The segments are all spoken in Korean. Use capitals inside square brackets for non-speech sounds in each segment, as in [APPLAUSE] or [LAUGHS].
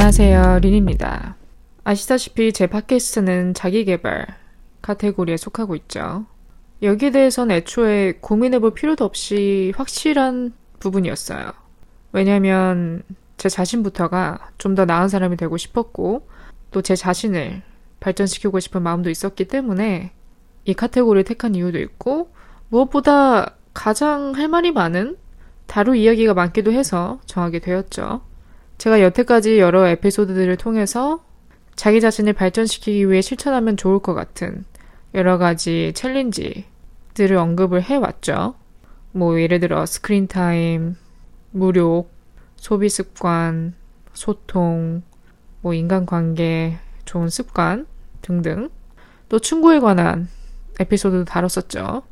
안녕하세요. 린입니다. 아시다시피 제 팟캐스트는 자기개발 카테고리에 속하고 있죠. 여기에 대해서는 애초에 고민해볼 필요도 없이 확실한 부분이었어요. 왜냐면 제 자신부터가 좀 더 나은 사람이 되고 싶었고 또 제 자신을 발전시키고 싶은 마음도 있었기 때문에 이 카테고리를 택한 이유도 있고 무엇보다 가장 할 말이 많은 다룰 이야기가 많기도 해서 정하게 되었죠. 제가 여태까지 여러 에피소드들을 통해서 자기 자신을 발전시키기 위해 실천하면 좋을 것 같은 여러 가지 챌린지들을 언급을 해왔죠. 뭐 예를 들어 스크린 타임, 무력, 소비 습관, 소통, 뭐 인간관계, 좋은 습관 등등 또 충고에 관한 에피소드도 다뤘었죠.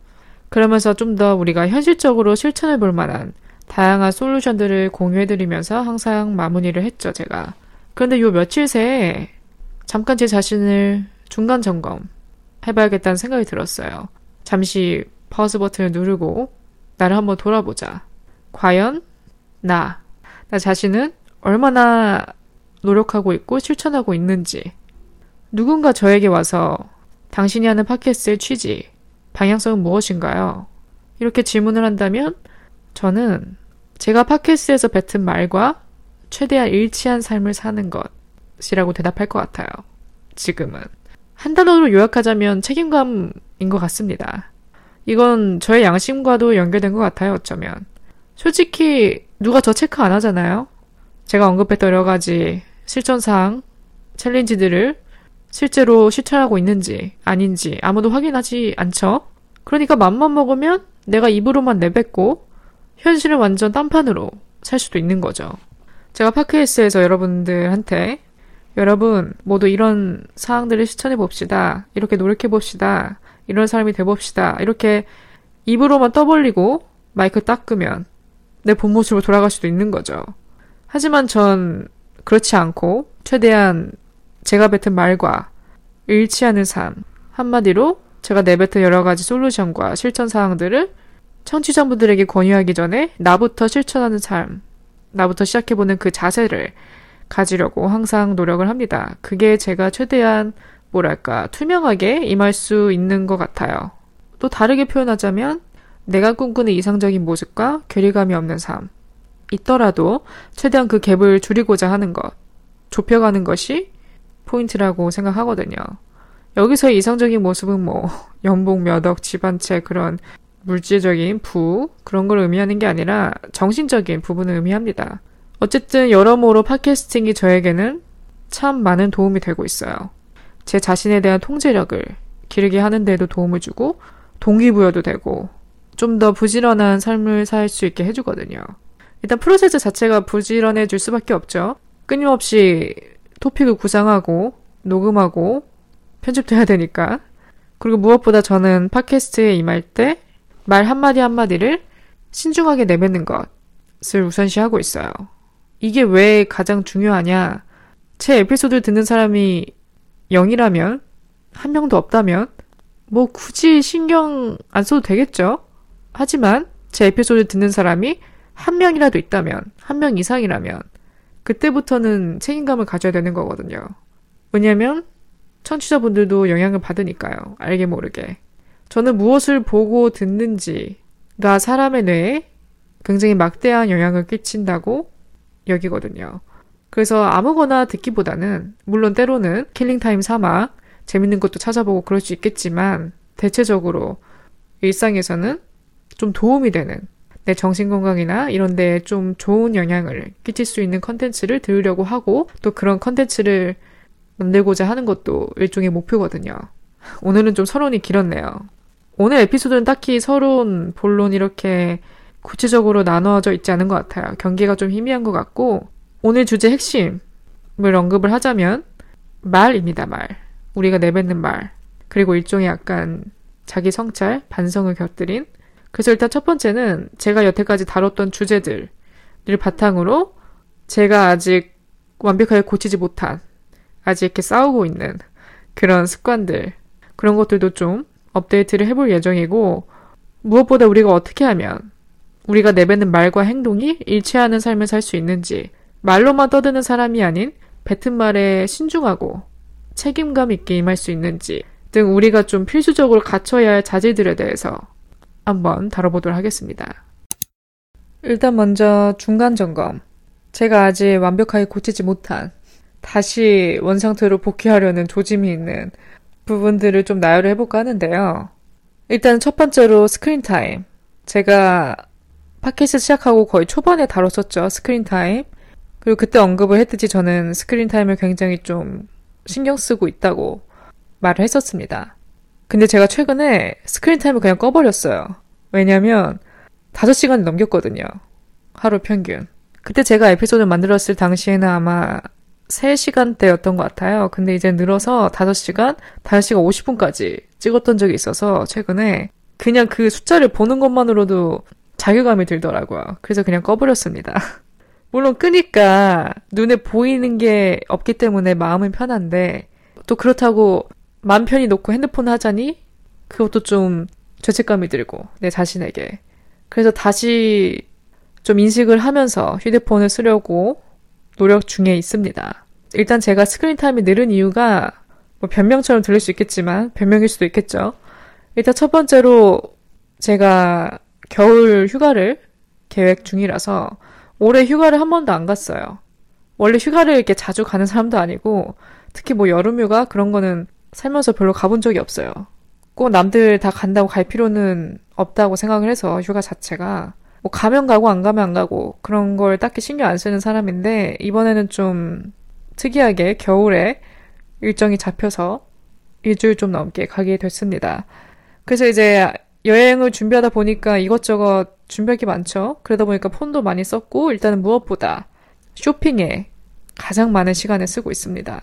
그러면서 좀 더 우리가 현실적으로 실천해 볼 만한 다양한 솔루션들을 공유해드리면서 항상 마무리를 했죠, 제가. 그런데 요 며칠 새에 잠깐 제 자신을 중간 점검 해봐야겠다는 생각이 들었어요. 잠시 파우스 버튼을 누르고 나를 한번 돌아보자. 과연 나, 나 자신은 얼마나 노력하고 있고 실천하고 있는지. 누군가 저에게 와서 당신이 하는 팟캐스트의 취지, 방향성은 무엇인가요? 이렇게 질문을 한다면 저는 제가 팟캐스트에서 뱉은 말과 최대한 일치한 삶을 사는 것이라고 대답할 것 같아요. 지금은. 한 단어로 요약하자면 책임감인 것 같습니다. 이건 저의 양심과도 연결된 것 같아요, 어쩌면. 솔직히 누가 저 체크 안 하잖아요? 제가 언급했던 여러 가지 실천사항, 챌린지들을 실제로 실천하고 있는지 아닌지 아무도 확인하지 않죠? 그러니까 맘만 먹으면 내가 입으로만 내뱉고 현실을 완전 딴판으로 살 수도 있는 거죠. 제가 파크에스에서 여러분들한테 여러분 모두 이런 사항들을 실천해 봅시다. 이렇게 노력해 봅시다. 이런 사람이 돼 봅시다. 이렇게 입으로만 떠벌리고 마이크 닦으면 내 본 모습으로 돌아갈 수도 있는 거죠. 하지만 전 그렇지 않고 최대한 제가 뱉은 말과 일치하는 삶 한마디로 제가 내뱉은 여러 가지 솔루션과 실천 사항들을 청취자분들에게 권유하기 전에 나부터 실천하는 삶, 나부터 시작해보는 그 자세를 가지려고 항상 노력을 합니다. 그게 제가 최대한 뭐랄까 투명하게 임할 수 있는 것 같아요. 또 다르게 표현하자면 내가 꿈꾸는 이상적인 모습과 괴리감이 없는 삶. 있더라도 최대한 그 갭을 줄이고자 하는 것, 좁혀가는 것이 포인트라고 생각하거든요. 여기서의 이상적인 모습은 뭐 연봉 몇 억, 집안채 그런 물질적인 부 그런 걸 의미하는 게 아니라 정신적인 부분을 의미합니다. 어쨌든 여러모로 팟캐스팅이 저에게는 참 많은 도움이 되고 있어요. 제 자신에 대한 통제력을 기르게 하는 데도 도움을 주고 동기부여도 되고 좀 더 부지런한 삶을 살 수 있게 해주거든요. 일단 프로세스 자체가 부지런해질 수밖에 없죠. 끊임없이 토픽을 구상하고 녹음하고 편집돼야 되니까. 그리고 무엇보다 저는 팟캐스트에 임할 때 말 한마디 한마디를 신중하게 내뱉는 것을 우선시하고 있어요. 이게 왜 가장 중요하냐? 제 에피소드를 듣는 사람이 0이라면, 한 명도 없다면, 뭐 굳이 신경 안 써도 되겠죠? 하지만 제 에피소드를 듣는 사람이 한 명이라도 있다면, 한 명 이상이라면, 그때부터는 책임감을 가져야 되는 거거든요. 왜냐면, 청취자분들도 영향을 받으니까요. 알게 모르게. 저는 무엇을 보고 듣는지가 사람의 뇌에 굉장히 막대한 영향을 끼친다고 여기거든요. 그래서 아무거나 듣기보다는, 물론 때로는 킬링타임 삼아 재밌는 것도 찾아보고 그럴 수 있겠지만, 대체적으로 일상에서는 좀 도움이 되는 내 정신 건강이나 이런 데에 좀 좋은 영향을 끼칠 수 있는 컨텐츠를 들으려고 하고 또 그런 컨텐츠를 만들고자 하는 것도 일종의 목표거든요. 오늘은 좀 서론이 길었네요. 오늘 에피소드는 딱히 서론, 본론 이렇게 구체적으로 나눠져 있지 않은 것 같아요. 경계가 좀 희미한 것 같고 오늘 주제 핵심을 언급을 하자면 말입니다, 말. 우리가 내뱉는 말. 그리고 일종의 약간 자기 성찰, 반성을 곁들인 그래서 일단 첫 번째는 제가 여태까지 다뤘던 주제들을 바탕으로 제가 아직 완벽하게 고치지 못한, 아직 이렇게 싸우고 있는 그런 습관들, 그런 것들도 좀 업데이트를 해볼 예정이고, 무엇보다 우리가 어떻게 하면 우리가 내뱉는 말과 행동이 일치하는 삶을 살 수 있는지, 말로만 떠드는 사람이 아닌 뱉은 말에 신중하고 책임감 있게 임할 수 있는지 등 우리가 좀 필수적으로 갖춰야 할 자질들에 대해서 한번 다뤄보도록 하겠습니다. 일단 먼저 중간 점검. 제가 아직 완벽하게 고치지 못한 다시 원상태로 복귀하려는 조짐이 있는 부분들을 좀 나열을 해볼까 하는데요. 일단 첫 번째로 스크린 타임. 제가 팟캐스트 시작하고 거의 초반에 다뤘었죠. 스크린 타임. 그리고 그때 언급을 했듯이 저는 스크린 타임을 굉장히 좀 신경 쓰고 있다고 말을 했었습니다. 근데 제가 최근에 스크린 타임을 그냥 꺼버렸어요. 왜냐면 5시간이 넘겼거든요. 하루 평균. 그때 제가 에피소드를 만들었을 당시에는 아마 3시간대였던 것 같아요. 근데 이제 늘어서 5시간, 5시간 50분까지 찍었던 적이 있어서 최근에 그냥 그 숫자를 보는 것만으로도 자괴감이 들더라고요. 그래서 그냥 꺼버렸습니다. [LAUGHS] 물론 끄니까 눈에 보이는 게 없기 때문에 마음은 편한데 또 그렇다고 맘 편히 놓고 핸드폰 하자니 그것도 좀 죄책감이 들고 내 자신에게 그래서 다시 좀 인식을 하면서 휴대폰을 쓰려고 노력 중에 있습니다. 일단 제가 스크린 타임이 늘은 이유가 뭐 변명처럼 들릴 수 있겠지만 변명일 수도 있겠죠. 일단 첫 번째로 제가 겨울 휴가를 계획 중이라서 올해 휴가를 한 번도 안 갔어요. 원래 휴가를 이렇게 자주 가는 사람도 아니고 특히 뭐 여름 휴가 그런 거는 살면서 별로 가본 적이 없어요. 꼭 남들 다 간다고 갈 필요는 없다고 생각을 해서 휴가 자체가 뭐 가면 가고 안 가면 안 가고 그런 걸 딱히 신경 안 쓰는 사람인데 이번에는 좀 특이하게 겨울에 일정이 잡혀서 일주일 좀 넘게 가게 됐습니다. 그래서 이제 여행을 준비하다 보니까 이것저것 준비할 게 많죠. 그러다 보니까 폰도 많이 썼고 일단은 무엇보다 쇼핑에 가장 많은 시간을 쓰고 있습니다.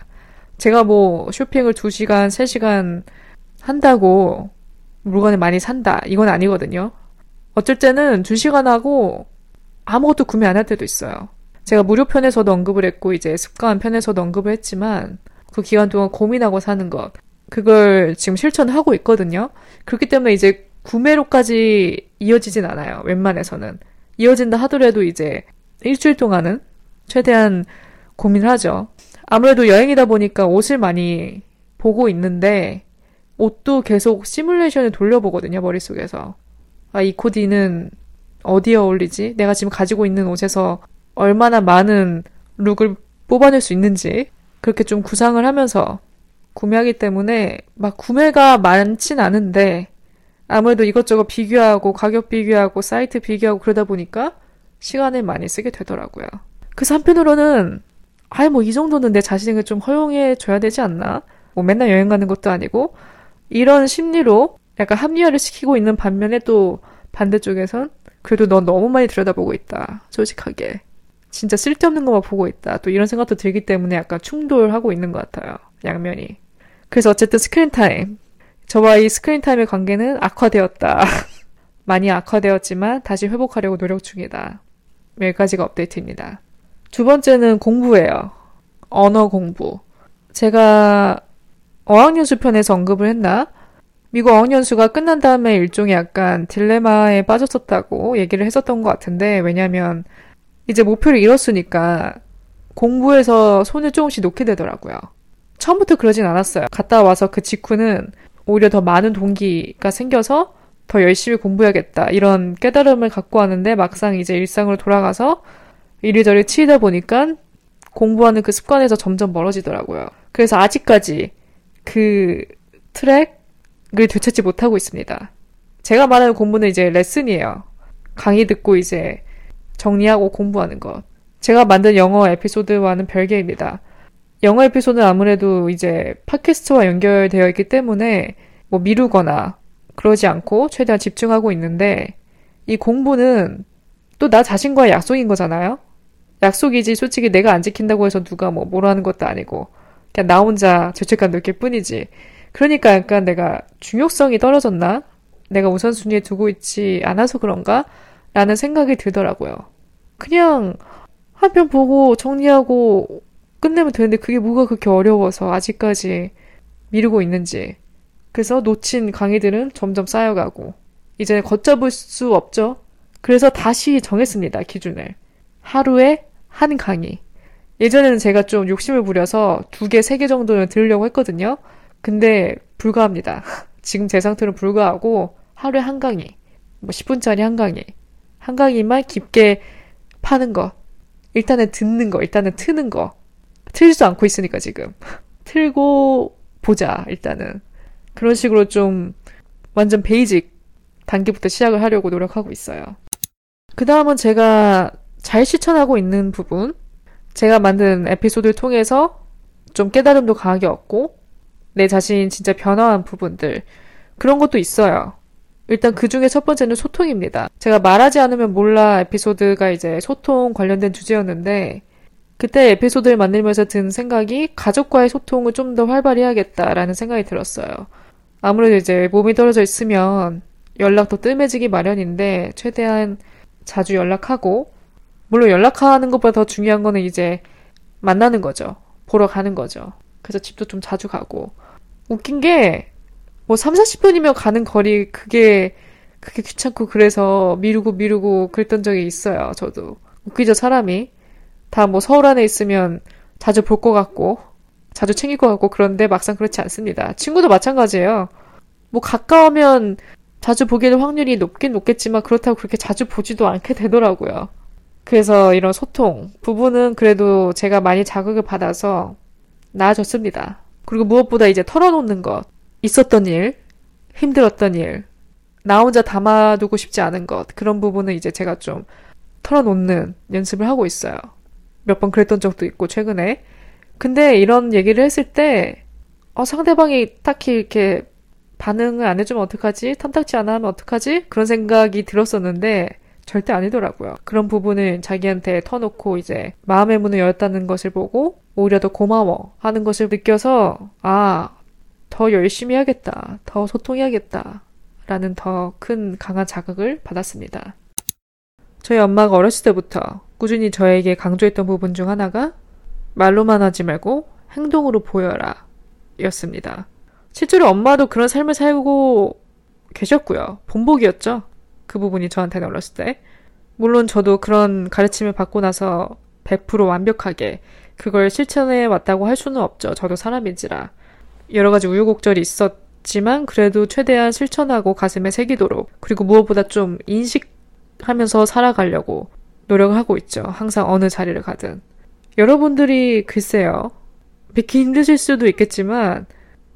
제가 뭐 쇼핑을 2시간, 3시간 한다고 물건을 많이 산다. 이건 아니거든요. 어쩔 때는 2시간 하고 아무것도 구매 안 할 때도 있어요. 제가 무료 편에서도 언급을 했고 이제 습관 편에서도 언급을 했지만 그 기간 동안 고민하고 사는 것 그걸 지금 실천하고 있거든요. 그렇기 때문에 이제 구매로까지 이어지진 않아요. 웬만해서는 이어진다 하더라도 이제 일주일 동안은 최대한 고민을 하죠. 아무래도 여행이다 보니까 옷을 많이 보고 있는데 옷도 계속 시뮬레이션을 돌려보거든요, 머릿속에서. 아, 이 코디는 어디에 어울리지? 내가 지금 가지고 있는 옷에서 얼마나 많은 룩을 뽑아낼 수 있는지 그렇게 좀 구상을 하면서 구매하기 때문에 막 구매가 많진 않은데 아무래도 이것저것 비교하고 가격 비교하고 사이트 비교하고 그러다 보니까 시간을 많이 쓰게 되더라고요. 그래서 한편으로는 아이 뭐이 정도는 내 자신을 좀 허용해 줘야 되지 않나? 뭐 맨날 여행 가는 것도 아니고 이런 심리로 약간 합리화를 시키고 있는 반면에 또 반대쪽에선 그래도 넌 너무 많이 들여다보고 있다. 솔직하게. 진짜 쓸데없는 것만 보고 있다. 또 이런 생각도 들기 때문에 약간 충돌하고 있는 것 같아요. 양면이. 그래서 어쨌든 스크린 타임. 저와 이 스크린 타임의 관계는 악화되었다. [LAUGHS] 많이 악화되었지만 다시 회복하려고 노력 중이다. 여기까지가 업데이트입니다. 두 번째는 공부예요. 언어 공부. 제가 어학연수 편에서 언급을 했나? 미국 어학연수가 끝난 다음에 일종의 약간 딜레마에 빠졌었다고 얘기를 했었던 것 같은데, 왜냐면 이제 목표를 이뤘으니까 공부에서 손을 조금씩 놓게 되더라고요. 처음부터 그러진 않았어요. 갔다 와서 그 직후는 오히려 더 많은 동기가 생겨서 더 열심히 공부해야겠다. 이런 깨달음을 갖고 왔는데 막상 이제 일상으로 돌아가서 이리저리 치이다 보니까 공부하는 그 습관에서 점점 멀어지더라고요. 그래서 아직까지 그 트랙 을 되찾지 못하고 있습니다. 제가 말하는 공부는 이제 레슨이에요. 강의 듣고 이제 정리하고 공부하는 것. 제가 만든 영어 에피소드와는 별개입니다. 영어 에피소드는 아무래도 이제 팟캐스트와 연결되어 있기 때문에 뭐 미루거나 그러지 않고 최대한 집중하고 있는데 이 공부는 또 나 자신과의 약속인 거잖아요? 약속이지 솔직히 내가 안 지킨다고 해서 누가 뭐 뭐라는 것도 아니고 그냥 나 혼자 죄책감 느낄 뿐이지. 그러니까 약간 내가 중요성이 떨어졌나? 내가 우선순위에 두고 있지 않아서 그런가? 라는 생각이 들더라고요. 그냥 한 편 보고 정리하고 끝내면 되는데 그게 뭐가 그렇게 어려워서 아직까지 미루고 있는지. 그래서 놓친 강의들은 점점 쌓여가고 이제 걷잡을 수 없죠. 그래서 다시 정했습니다. 기준을. 하루에 한 강의. 예전에는 제가 좀 욕심을 부려서 두 개, 세 개 정도는 들으려고 했거든요. 근데 불가합니다. [LAUGHS] 지금 제 상태는 불가하고 하루에 한 강의, 뭐 10분짜리 한 강의, 한 강의만 깊게 파는 거. 일단은 듣는 거, 일단은 트는 거. 틀지도 않고 있으니까 지금. [LAUGHS] 틀고 보자, 일단은. 그런 식으로 좀 완전 베이직 단계부터 시작을 하려고 노력하고 있어요. 그 다음은 제가 잘 실천하고 있는 부분. 제가 만든 에피소드를 통해서 좀 깨달음도 강하게 얻고, 내 자신 진짜 변화한 부분들. 그런 것도 있어요. 일단 그 중에 첫 번째는 소통입니다. 제가 말하지 않으면 몰라 에피소드가 이제 소통 관련된 주제였는데, 그때 에피소드를 만들면서 든 생각이 가족과의 소통을 좀 더 활발히 해야겠다라는 생각이 들었어요. 아무래도 이제 몸이 떨어져 있으면 연락도 뜸해지기 마련인데 최대한 자주 연락하고 물론 연락하는 것보다 더 중요한 거는 이제 만나는 거죠. 보러 가는 거죠. 그래서 집도 좀 자주 가고 웃긴 게 뭐 3, 40분이면 가는 거리 그게 그게 귀찮고 그래서 미루고 미루고 그랬던 적이 있어요. 저도 웃기죠 사람이 다 뭐 서울 안에 있으면 자주 볼 것 같고 자주 챙길 것 같고 그런데 막상 그렇지 않습니다. 친구도 마찬가지예요. 뭐 가까우면 자주 보게 될 확률이 높긴 높겠지만 그렇다고 그렇게 자주 보지도 않게 되더라고요. 그래서 이런 소통 부분은 그래도 제가 많이 자극을 받아서 나아졌습니다. 그리고 무엇보다 이제 털어놓는 것, 있었던 일, 힘들었던 일, 나 혼자 담아두고 싶지 않은 것, 그런 부분은 이제 제가 좀 털어놓는 연습을 하고 있어요. 몇 번 그랬던 적도 있고, 최근에. 근데 이런 얘기를 했을 때, 어, 상대방이 딱히 이렇게 반응을 안 해주면 어떡하지? 탐탁지 않아 하면 어떡하지? 그런 생각이 들었었는데, 절대 아니더라고요. 그런 부분을 자기한테 터놓고 이제 마음의 문을 열었다는 것을 보고 오히려 더 고마워 하는 것을 느껴서 아, 더 열심히 해야겠다. 더 소통해야겠다. 라는 더 큰 강한 자극을 받았습니다. 저희 엄마가 어렸을 때부터 꾸준히 저에게 강조했던 부분 중 하나가 말로만 하지 말고 행동으로 보여라 였습니다. 실제로 엄마도 그런 삶을 살고 계셨고요. 본복이었죠. 그 부분이 저한테는 어렸을 때. 물론 저도 그런 가르침을 받고 나서 100% 완벽하게 그걸 실천해 왔다고 할 수는 없죠. 저도 사람인지라. 여러 가지 우유곡절이 있었지만 그래도 최대한 실천하고 가슴에 새기도록 그리고 무엇보다 좀 인식하면서 살아가려고 노력을 하고 있죠. 항상 어느 자리를 가든. 여러분들이 글쎄요. 믿기 힘드실 수도 있겠지만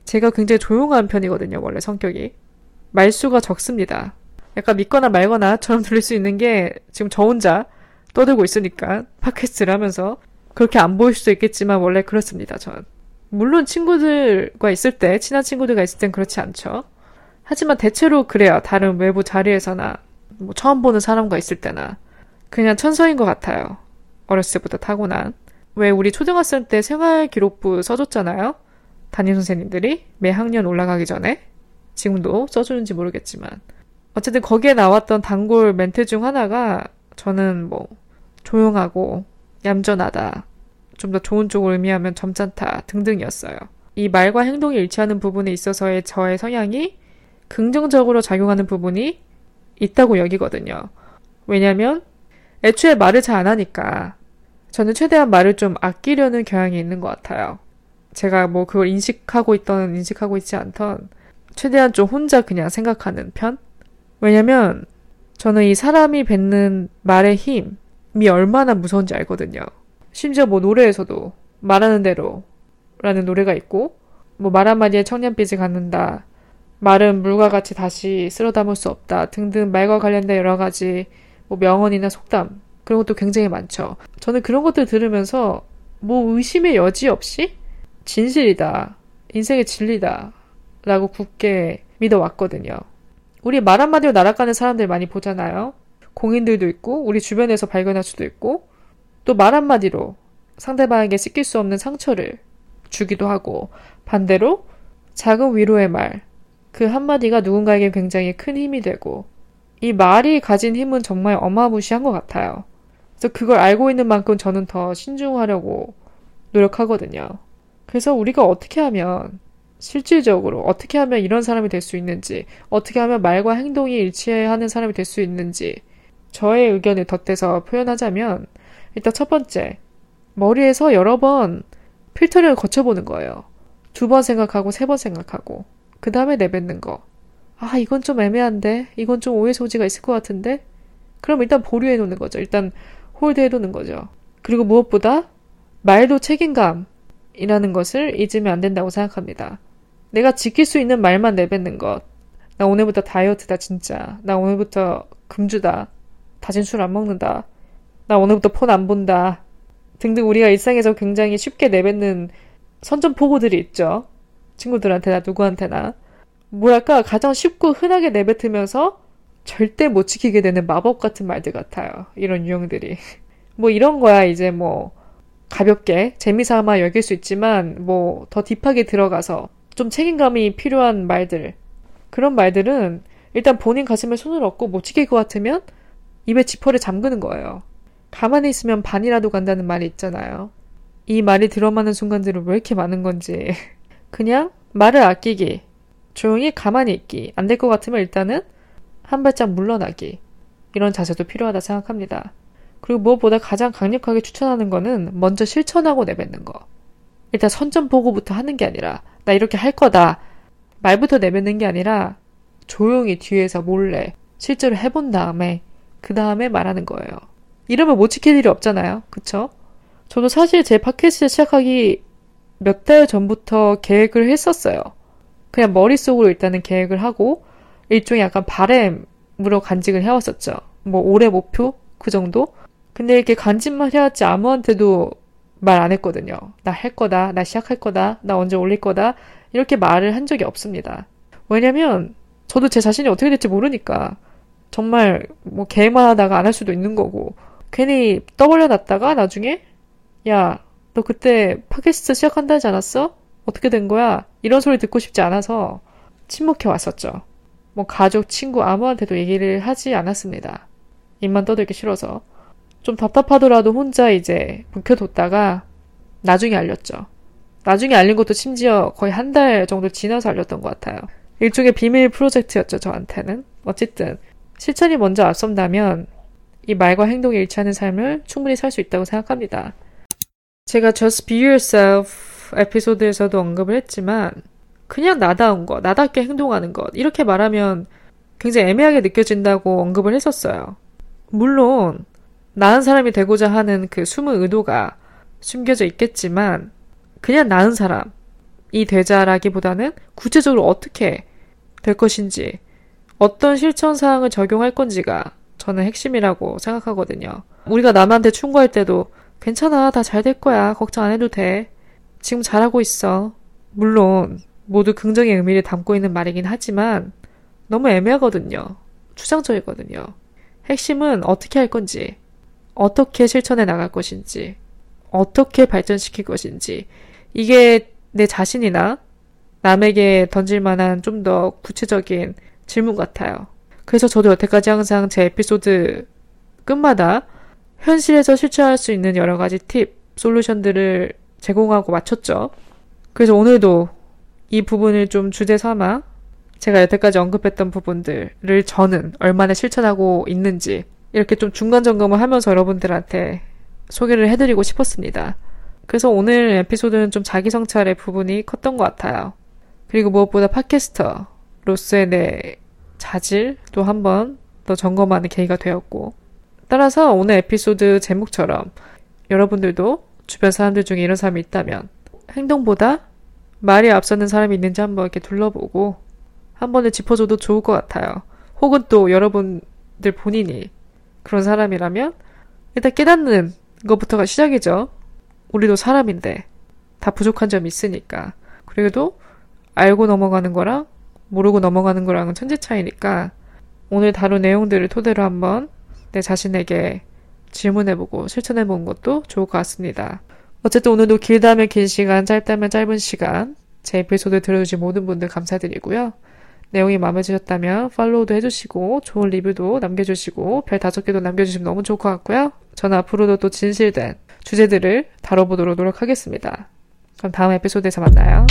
제가 굉장히 조용한 편이거든요. 원래 성격이. 말수가 적습니다. 약간 믿거나 말거나처럼 들릴 수 있는 게 지금 저 혼자 떠들고 있으니까 팟캐스트를 하면서 그렇게 안 보일 수도 있겠지만 원래 그렇습니다. 전. 물론 친구들과 있을 때 친한 친구들과 있을 땐 그렇지 않죠. 하지만 대체로 그래요. 다른 외부 자리에서나 뭐 처음 보는 사람과 있을 때나 그냥 천성인 것 같아요. 어렸을 때부터 타고난. 왜 우리 초등학생 때 생활 기록부 써줬잖아요. 담임 선생님들이 매 학년 올라가기 전에 지금도 써주는지 모르겠지만 어쨌든 거기에 나왔던 단골 멘트 중 하나가 저는 뭐 조용하고 얌전하다. 좀 더 좋은 쪽을 의미하면 점잖다 등등이었어요. 이 말과 행동이 일치하는 부분에 있어서의 저의 성향이 긍정적으로 작용하는 부분이 있다고 여기거든요. 왜냐면 애초에 말을 잘 안 하니까 저는 최대한 말을 좀 아끼려는 경향이 있는 것 같아요. 제가 뭐 그걸 인식하고 있던 인식하고 있지 않던 최대한 좀 혼자 그냥 생각하는 편? 왜냐면 저는 이 사람이 뱉는 말의 힘이 얼마나 무서운지 알거든요. 심지어 뭐 노래에서도 말하는 대로 라는 노래가 있고 뭐 말 한마디에 청년빚이 갖는다. 말은 물과 같이 다시 쓸어 담을 수 없다. 등등 말과 관련된 여러 가지 뭐 명언이나 속담 그런 것도 굉장히 많죠. 저는 그런 것들 들으면서 뭐 의심의 여지 없이 진실이다. 인생의 진리다. 라고 굳게 믿어왔거든요. 우리 말 한마디로 날아가는 사람들 많이 보잖아요. 공인들도 있고, 우리 주변에서 발견할 수도 있고, 또 말 한마디로 상대방에게 씻길 수 없는 상처를 주기도 하고, 반대로 작은 위로의 말, 그 한마디가 누군가에게 굉장히 큰 힘이 되고, 이 말이 가진 힘은 정말 어마무시한 것 같아요. 그래서 그걸 알고 있는 만큼 저는 더 신중하려고 노력하거든요. 그래서 우리가 어떻게 하면 실질적으로 어떻게 하면 이런 사람이 될 수 있는지, 어떻게 하면 말과 행동이 일치하는 사람이 될 수 있는지, 저의 의견을 덧대서 표현하자면, 일단 첫 번째, 머리에서 여러 번 필터링을 거쳐보는 거예요. 두 번 생각하고 세 번 생각하고 그 다음에 내뱉는 거. 아 이건 좀 애매한데 이건 좀 오해 소지가 있을 것 같은데 그럼 일단 보류해 놓는 거죠. 일단 홀드해 놓는 거죠. 그리고 무엇보다 말도 책임감이라는 것을 잊으면 안 된다고 생각합니다. 내가 지킬 수 있는 말만 내뱉는 것. 나 오늘부터 다이어트다 진짜. 나 오늘부터 금주다. 다신 술안 먹는다. 나 오늘부터 폰 안 본다. 등등 우리가 일상에서 굉장히 쉽게 내뱉는 선전포고들이 있죠. 친구들한테나 누구한테나. 뭐랄까 가장 쉽고 흔하게 내뱉으면서 절대 못 지키게 되는 마법 같은 말들 같아요. 이런 유형들이. [LAUGHS] 뭐 이런 거야 이제 뭐 가볍게 재미삼아 여길 수 있지만 뭐 더 딥하게 들어가서 좀 책임감이 필요한 말들 그런 말들은 일단 본인 가슴에 손을 얹고 못 지킬 것 같으면 입에 지퍼를 잠그는 거예요. 가만히 있으면 반이라도 간다는 말이 있잖아요. 이 말이 들어맞는 순간들은 왜 이렇게 많은 건지. [LAUGHS] 그냥 말을 아끼기. 조용히 가만히 있기. 안 될 것 같으면 일단은 한 발짝 물러나기. 이런 자세도 필요하다 생각합니다. 그리고 무엇보다 가장 강력하게 추천하는 거는 먼저 실천하고 내뱉는 거. 일단 선전 보고부터 하는 게 아니라 나 이렇게 할 거다. 말부터 내뱉는 게 아니라 조용히 뒤에서 몰래 실제로 해본 다음에 그 다음에 말하는 거예요. 이러면 못 지킬 일이 없잖아요. 그쵸? 저도 사실 제 팟캐스트 시작하기 몇 달 전부터 계획을 했었어요. 그냥 머릿속으로 일단은 계획을 하고 일종의 약간 바램으로 간직을 해왔었죠. 뭐 올해 목표? 그 정도? 근데 이렇게 간직만 해왔지 아무한테도 말 안 했거든요. 나 할 거다. 나 시작할 거다. 나 언제 올릴 거다. 이렇게 말을 한 적이 없습니다. 왜냐면 저도 제 자신이 어떻게 될지 모르니까 정말 뭐 계획만 하다가 안 할 수도 있는 거고 괜히 떠벌려 놨다가 나중에 야 너 그때 팟캐스트 시작한다 하지 않았어? 어떻게 된 거야? 이런 소리 듣고 싶지 않아서 침묵해 왔었죠. 뭐 가족, 친구 아무한테도 얘기를 하지 않았습니다. 입만 떠들기 싫어서. 좀 답답하더라도 혼자 이제 묵혀뒀다가 나중에 알렸죠. 나중에 알린 것도 심지어 거의 한 달 정도 지나서 알렸던 것 같아요. 일종의 비밀 프로젝트였죠, 저한테는. 어쨌든, 실천이 먼저 앞선다면 이 말과 행동이 일치하는 삶을 충분히 살 수 있다고 생각합니다. 제가 Just Be Yourself 에피소드에서도 언급을 했지만, 그냥 나다운 것, 나답게 행동하는 것, 이렇게 말하면 굉장히 애매하게 느껴진다고 언급을 했었어요. 물론, 나은 사람이 되고자 하는 그 숨은 의도가 숨겨져 있겠지만, 그냥 나은 사람이 되자라기보다는 구체적으로 어떻게 될 것인지, 어떤 실천 사항을 적용할 건지가 저는 핵심이라고 생각하거든요. 우리가 남한테 충고할 때도 괜찮아, 다 잘 될 거야, 걱정 안 해도 돼. 지금 잘하고 있어. 물론, 모두 긍정의 의미를 담고 있는 말이긴 하지만, 너무 애매하거든요. 추상적이거든요. 핵심은 어떻게 할 건지, 어떻게 실천해 나갈 것인지, 어떻게 발전시킬 것인지, 이게 내 자신이나 남에게 던질 만한 좀 더 구체적인 질문 같아요. 그래서 저도 여태까지 항상 제 에피소드 끝마다 현실에서 실천할 수 있는 여러 가지 팁, 솔루션들을 제공하고 마쳤죠. 그래서 오늘도 이 부분을 좀 주제 삼아 제가 여태까지 언급했던 부분들을 저는 얼마나 실천하고 있는지 이렇게 좀 중간 점검을 하면서 여러분들한테 소개를 해드리고 싶었습니다. 그래서 오늘 에피소드는 좀 자기 성찰의 부분이 컸던 것 같아요. 그리고 무엇보다 팟캐스터로서의 내 자질도 한번 더 점검하는 계기가 되었고, 따라서 오늘 에피소드 제목처럼 여러분들도 주변 사람들 중에 이런 사람이 있다면 행동보다 말이 앞서는 사람이 있는지 한번 이렇게 둘러보고 한 번에 짚어줘도 좋을 것 같아요. 혹은 또 여러분들 본인이 그런 사람이라면 일단 깨닫는 것부터가 시작이죠. 우리도 사람인데 다 부족한 점이 있으니까. 그래도 알고 넘어가는 거랑 모르고 넘어가는 거랑은 천지 차이니까 오늘 다룬 내용들을 토대로 한번 내 자신에게 질문해보고 실천해보는 것도 좋을 것 같습니다. 어쨌든 오늘도 길다면 긴 시간, 짧다면 짧은 시간 제 에피소드 들어주신 모든 분들 감사드리고요. 내용이 마음에 드셨다면 팔로우도 해주시고 좋은 리뷰도 남겨주시고 별 다섯 개도 남겨주시면 너무 좋을 것 같고요. 저는 앞으로도 또 진실된 주제들을 다뤄보도록 노력하겠습니다. 그럼 다음 에피소드에서 만나요.